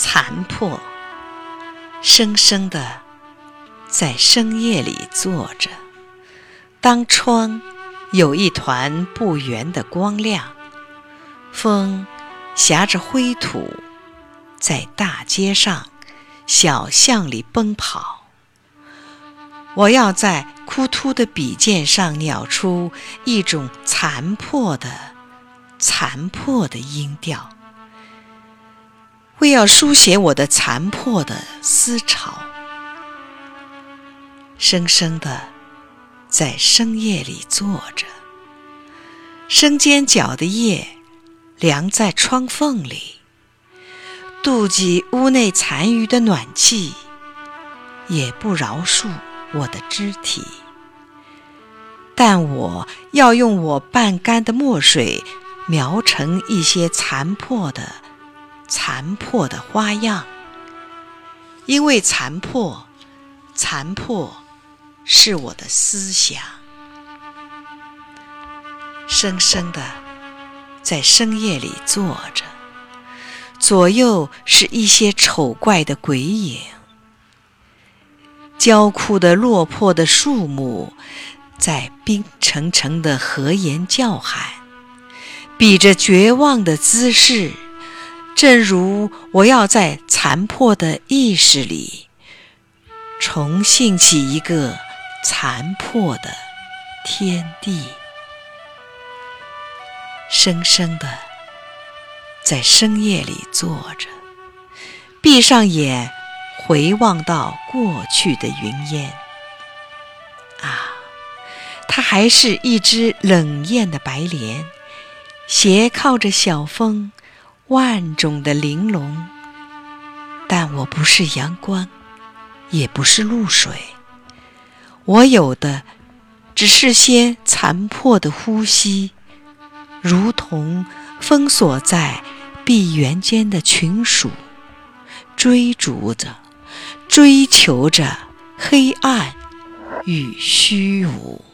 残破，生生的在深夜里坐着。当窗有一团不圆的光亮，风夹着灰土在大街上、小巷里奔跑。我要在枯秃的笔尖上描出一种残破的、残破的音调。为要书写我的残破的思潮，深深的在深夜里坐着，生尖角的叶凉在窗缝里，妒忌屋内残余的暖气，也不饶恕我的肢体。但我要用我半干的墨水，描成一些残破的。残破的花样，因为残破，残破是我的思想。深深的在深夜里坐着，左右是一些丑怪的鬼影。焦枯的落魄的树木，在冰沉沉的河沿叫喊，比着绝望的姿势。正如我要在残破的意识里重新起一个残破的天地，生生的在深夜里坐着，闭上眼回望到过去的云烟。啊，它还是一只冷艳的白莲，斜靠着小风。万种的玲珑，但我不是阳光，也不是露水。我有的只是些残破的呼吸，如同封锁在闭园间的群鼠，追逐着、追求着黑暗与虚无。